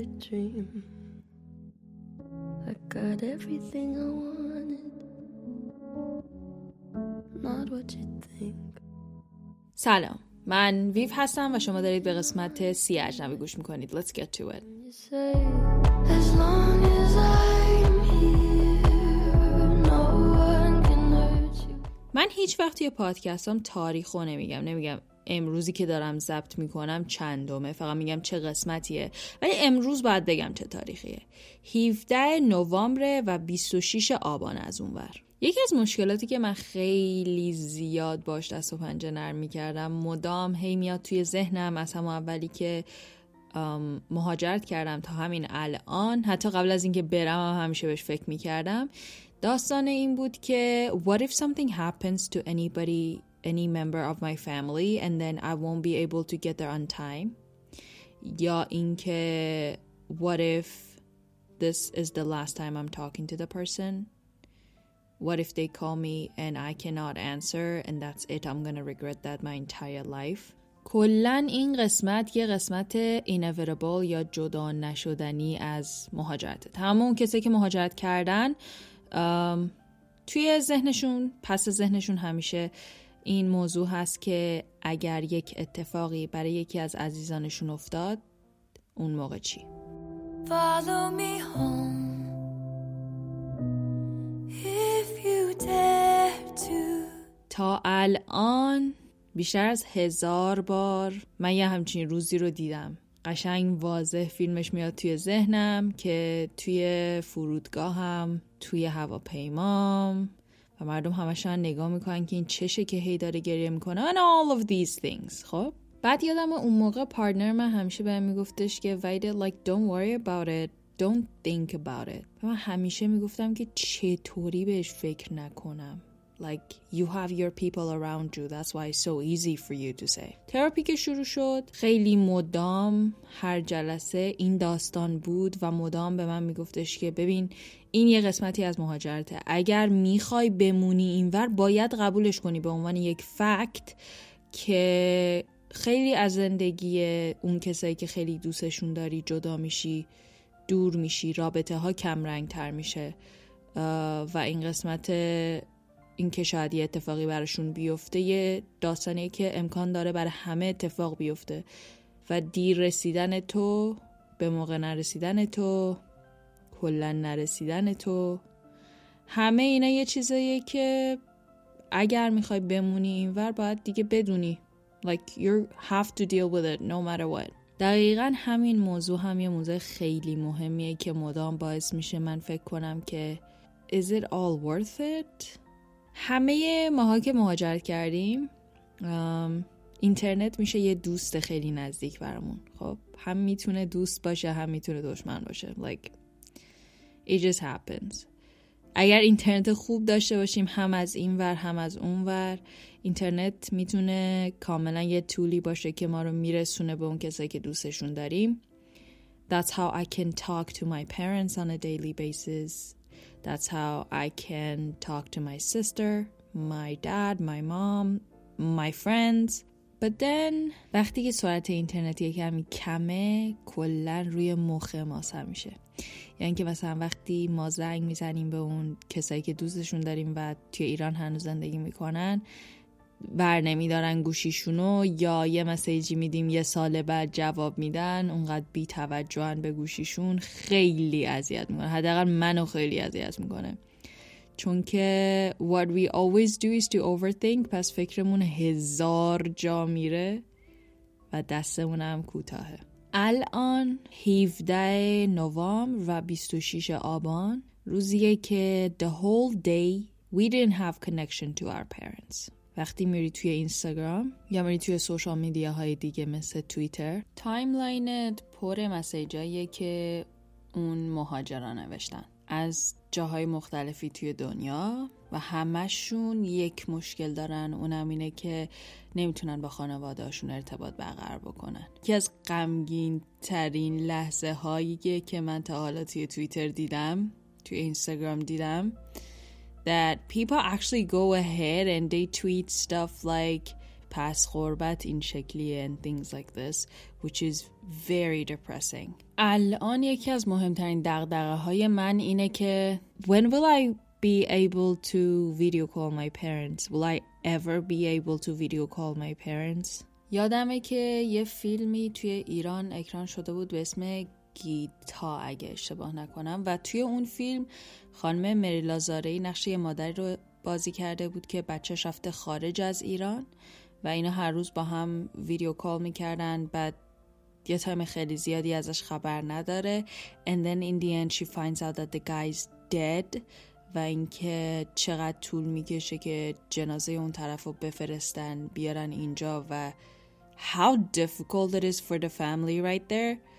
a dream. I got everything I wanted. Not what you think. سلام من ویو هستم و شما دارید به قسمت سی اجنبی گوش می‌کنید Let's get to it as long as I'm here, no one can hurt you. من هیچ وقت توی پادکستام تاریخ رو نمیگم نمیگم امروزی که دارم ضبط می‌کنم چندمه. فقط میگم چه قسمتیه. ولی امروز باید بگم چه تاریخیه. 17 نوامبر و 26 آبان از اونور یکی از مشکلاتی که من خیلی زیاد باش دست و پنجه نرم می‌کردم مدام هی میاد توی ذهنم. از همون اولی که مهاجرت کردم تا همین الان. حتی قبل از اینکه برم هم همیشه بهش فکر می‌کردم. داستان این بود که what if something happens to anybody any member of my family and then I won't be able to get there on time یا اینکه what if this is the last time I'm talking to the person what if they call me and I cannot answer and that's it I'm gonna regret that my entire life کلا این قسمت یه قسمت inevitable یا جدا نشدنی از مهاجرته تمام اون کسایی که مهاجرت کردن ام، توی ذهنشون پس ذهنشون همیشه این موضوع هست که اگر یک اتفاقی برای یکی از عزیزانشون افتاد اون موقع چی؟ Follow me home. If you dare to. تا الان بیشتر از هزار بار من یه همچین روزی رو دیدم. قشنگ واضح فیلمش میاد توی ذهنم که توی فرودگاهم توی هواپیمام و مردم همشون نگاه می‌کنن که این چشه که هی داره گریه می‌کنه and all of these things. خب؟ بعد یادم اون موقع پارتنر من همیشه بهم میگفتش که ویده like don't worry about it. Don't think about it. و من همیشه می‌گفتم که چطوری بهش فکر نکنم. Like you have your people around you. That's why it's so easy for you to say. تراپی که شروع شد خیلی مدام هر جلسه این داستان بود و مدام به من میگفتش که ببین این یه قسمتی از مهاجرته. اگر می‌خوای بمونی اینور باید قبولش کنی به عنوان یک فکت که خیلی از زندگی اون کسایی که خیلی دوستشون داری جدا میشی دور میشی رابطه ها کم رنگ تر میشه و این قسمت این که شاید یه اتفاقی براشون بیفته یه داستانیه که امکان داره برای همه اتفاق بیفته. و دیر رسیدن تو به موقع نرسیدن تو کلا نرسیدن تو همه اینا یه چیزاییه که اگر می‌خوای بمونی اینور باید دیگه بدونی. Like you have to deal with it no matter what. دقیقا همین موضوع هم یه موضوع خیلی مهمیه که مدام باعث میشه من فکر کنم که is it all worth it همه ماها که مهاجرت کردیم اینترنت میشه یه دوست خیلی نزدیک برامون. خب هم می‌تونه دوست باشه هم می‌تونه دشمن باشه. Like it just happens. اگر اینترنت خوب داشته باشیم هم از این ور هم از اون ور اینترنت می‌تونه کاملا یه طولی باشه که ما رو میرسونه به اون کسایی که دوستشون داریم. That's how I can talk to my parents on a daily basis. That's how I can talk to my sister, my dad, my mom, my friends. But then وقتی که سرعت اینترنت یه کمی کمه کلا روی مخ ما سر میشه یعنی که مثلا وقتی ما زنگ می‌زنیم به اون کسایی که دوستشون داریم و توی ایران هنوز زندگی می‌کنن بر نمیدارن گوشیشونو یا یه مسیجی میدیم یه سال بعد جواب میدن اونقدر بی توجهن به گوشیشون خیلی اذیت می‌کنه. حداقل منو خیلی اذیت می‌کنه. چون که what we always do is to overthink پس فکرمون هزار جا میره و دستمون هم کوتاهه. الان 17 نوامبر و 26 آبان روزیه که the whole day we didn't have connection to our parents. وقتی میری توی اینستاگرام یا میری توی social media های دیگه مثل توییتر timeline ت پر message اییه که اون مهاجرا نوشتن. از جاهای مختلفی توی دنیا و همشون یک مشکل دارن. اونم اینه که نمی‌تونن با خانوادهاشون ارتباط برقرار بکنن. یکی از غمگین ترین لحظه هایی که من تا حالا توی توییتر دیدم توی اینستاگرام دیدم that people actually go ahead and they tweet stuff like پس غربت این شکلیه and things like this which is very depressing الان یکی از مهمترین دقدقه های من اینه که when will I be able to video call my parents will I ever be able to video call my parents یادمه که یه فیلمی توی ایران اکران شده بود به اسم گیتا اگه اشتباه نکنم. و توی اون فیلم خانم مری لازارهی نقش یه مادری رو بازی کرده بود که بچهش رفته خارج از ایران و اینا هر روز با هم ویدیو کال می‌کردن. بعد یه تایم خیلی زیادی ازش خبر نداره. And then in the end she finds out that the guy's dead و اینکه چقدر طول می‌کشه که جنازه اون طرف رو بفرستن بیارن اینجا و how difficult it is for the family right there.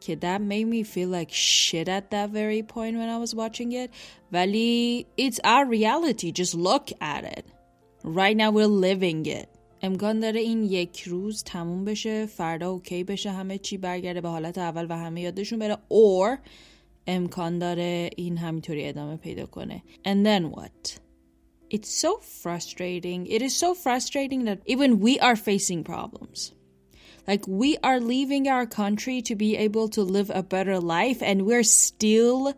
که that made me feel like shit at that very point when I was watching it ولی it's our reality just look at it right now we're living it امکان داره این یک روز تموم بشه فردا اوکی بشه همه چی برگرده به حالت اول و همه یادشون بره or امکان داره این همینطوری ادامه پیدا کنه and then what it's so frustrating it is so frustrating that even we are facing problems like we are leaving our country to be able to live a better life and we're still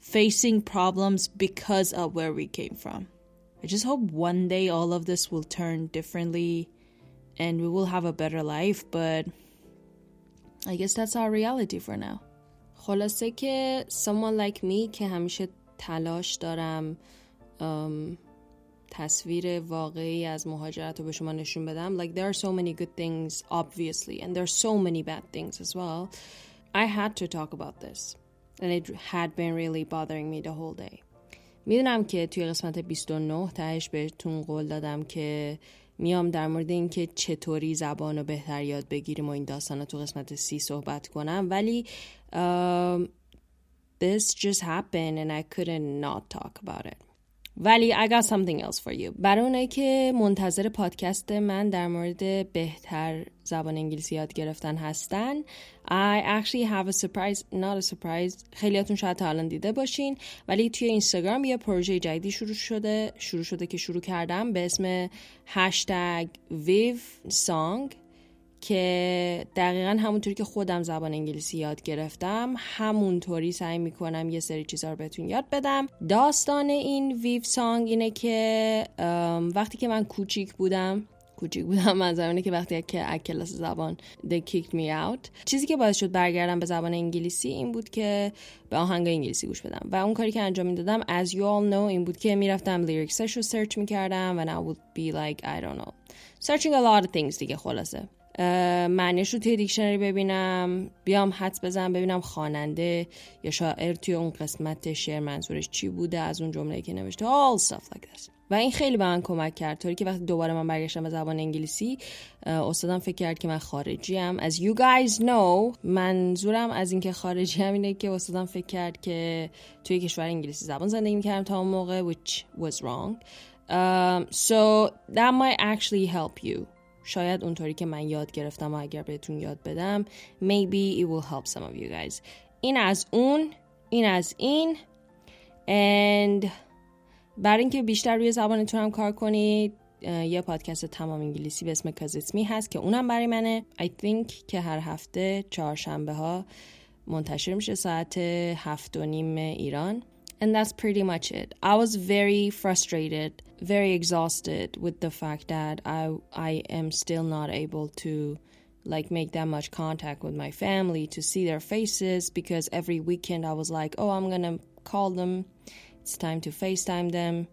facing problems because of where we came from. I just hope one day all of this will turn differently and we will have a better life, but I guess that's our reality for now. خلاصه که someone like me که همیشه تلاش دارم um, تصویر واقعی از مهاجرت رو به شما نشون بدم like there are so many good things obviously and there are so many bad things as well I had to talk about this and it had been really bothering me the whole day می‌دونم که توی قسمت 29 تهش بهتون قول دادم که میام در مورد اینکه چطوری زبان رو بهتر یاد بگیریم و این داستان رو تو قسمت سی صحبت کنم ولی um, this just happened and I couldn't not talk about it ولی I got something else for you. برای اونایی که منتظر پادکست من در مورد بهتر زبان انگلیسی یاد گرفتن هستن I actually have a surprise not a surprise خیلیاتون شاید تا الان دیده باشین ولی توی اینستاگرام یه پروژه جدیدی شروع شده شروع شده که شروع کردم به اسم هشتگ view song که دقیقا همونطوری که خودم زبان انگلیسی یاد گرفتم همونطوری سعی می‌کنم یه سری چیزها رو بهتون یاد بدم. داستان این view song اینه که وقتی که من کوچیک بودم کوچیک بودم من زمانه که وقتی که از کلاس زبان they kicked me out چیزی که باعث شد برگردم به زبان انگلیسی این بود که به آهنگ انگلیسی گوش بدم. و اون کاری که انجام می‌دادم as you all know این بود که می‌رفتم lyrics ش رو سرچ می‌کردم و I would be like I don't know. Searching a lot of things دیگه خلاصه. معنیش رو توی دیکشنری ببینم بیام حدس بزنم ببینم خواننده یا شاعر توی اون قسمت شعر منظورش چی بوده از اون جمله که نوشته all stuff like that و این خیلی به من کمک کرد. طوری که وقتی دوباره من برگشتم به زبان انگلیسی استادم فکر کرد که من خارجی ام as you guys know منظورم از اینکه خارجی هم اینه که استادم فکر کرد که توی کشور انگلیسی زبان زندگی می‌کردم تا اون موقع which was wrong. um, so that might actually help you. شاید اونطوری که من یاد گرفتم و اگر بهتون یاد بدم maybe it will help some of you guys. این از اون این از این and برای اینکه بیشتر روی زبانتون هم کار کنید یه پادکست تمام انگلیسی به اسم کازیتمی هست که اونم برای منه. I think که هر هفته چهارشنبه ها منتشر میشه ساعت هفت و نیم ایران. And that's pretty much it. I was very frustrated, very exhausted with the fact that I I am still not able to like make that much contact with my family to see their faces because every weekend I was like, "Oh, I'm going to call them. It's time to FaceTime them."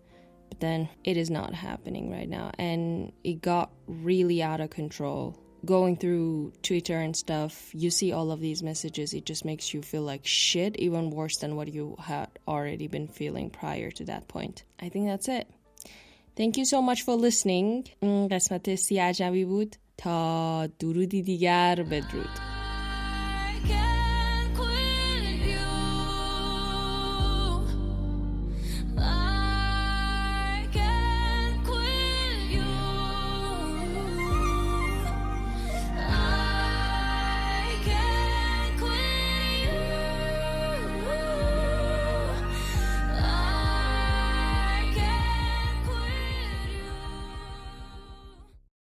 But then it is not happening right now and it got really out of control going through Twitter and stuff, you see all of these messages, it just makes you feel like shit, even worse than what you had already been feeling prior to that point. I think that's it. Thank you so much for listening. قسمت سی عجمی بود تا درودی دیگر بدرود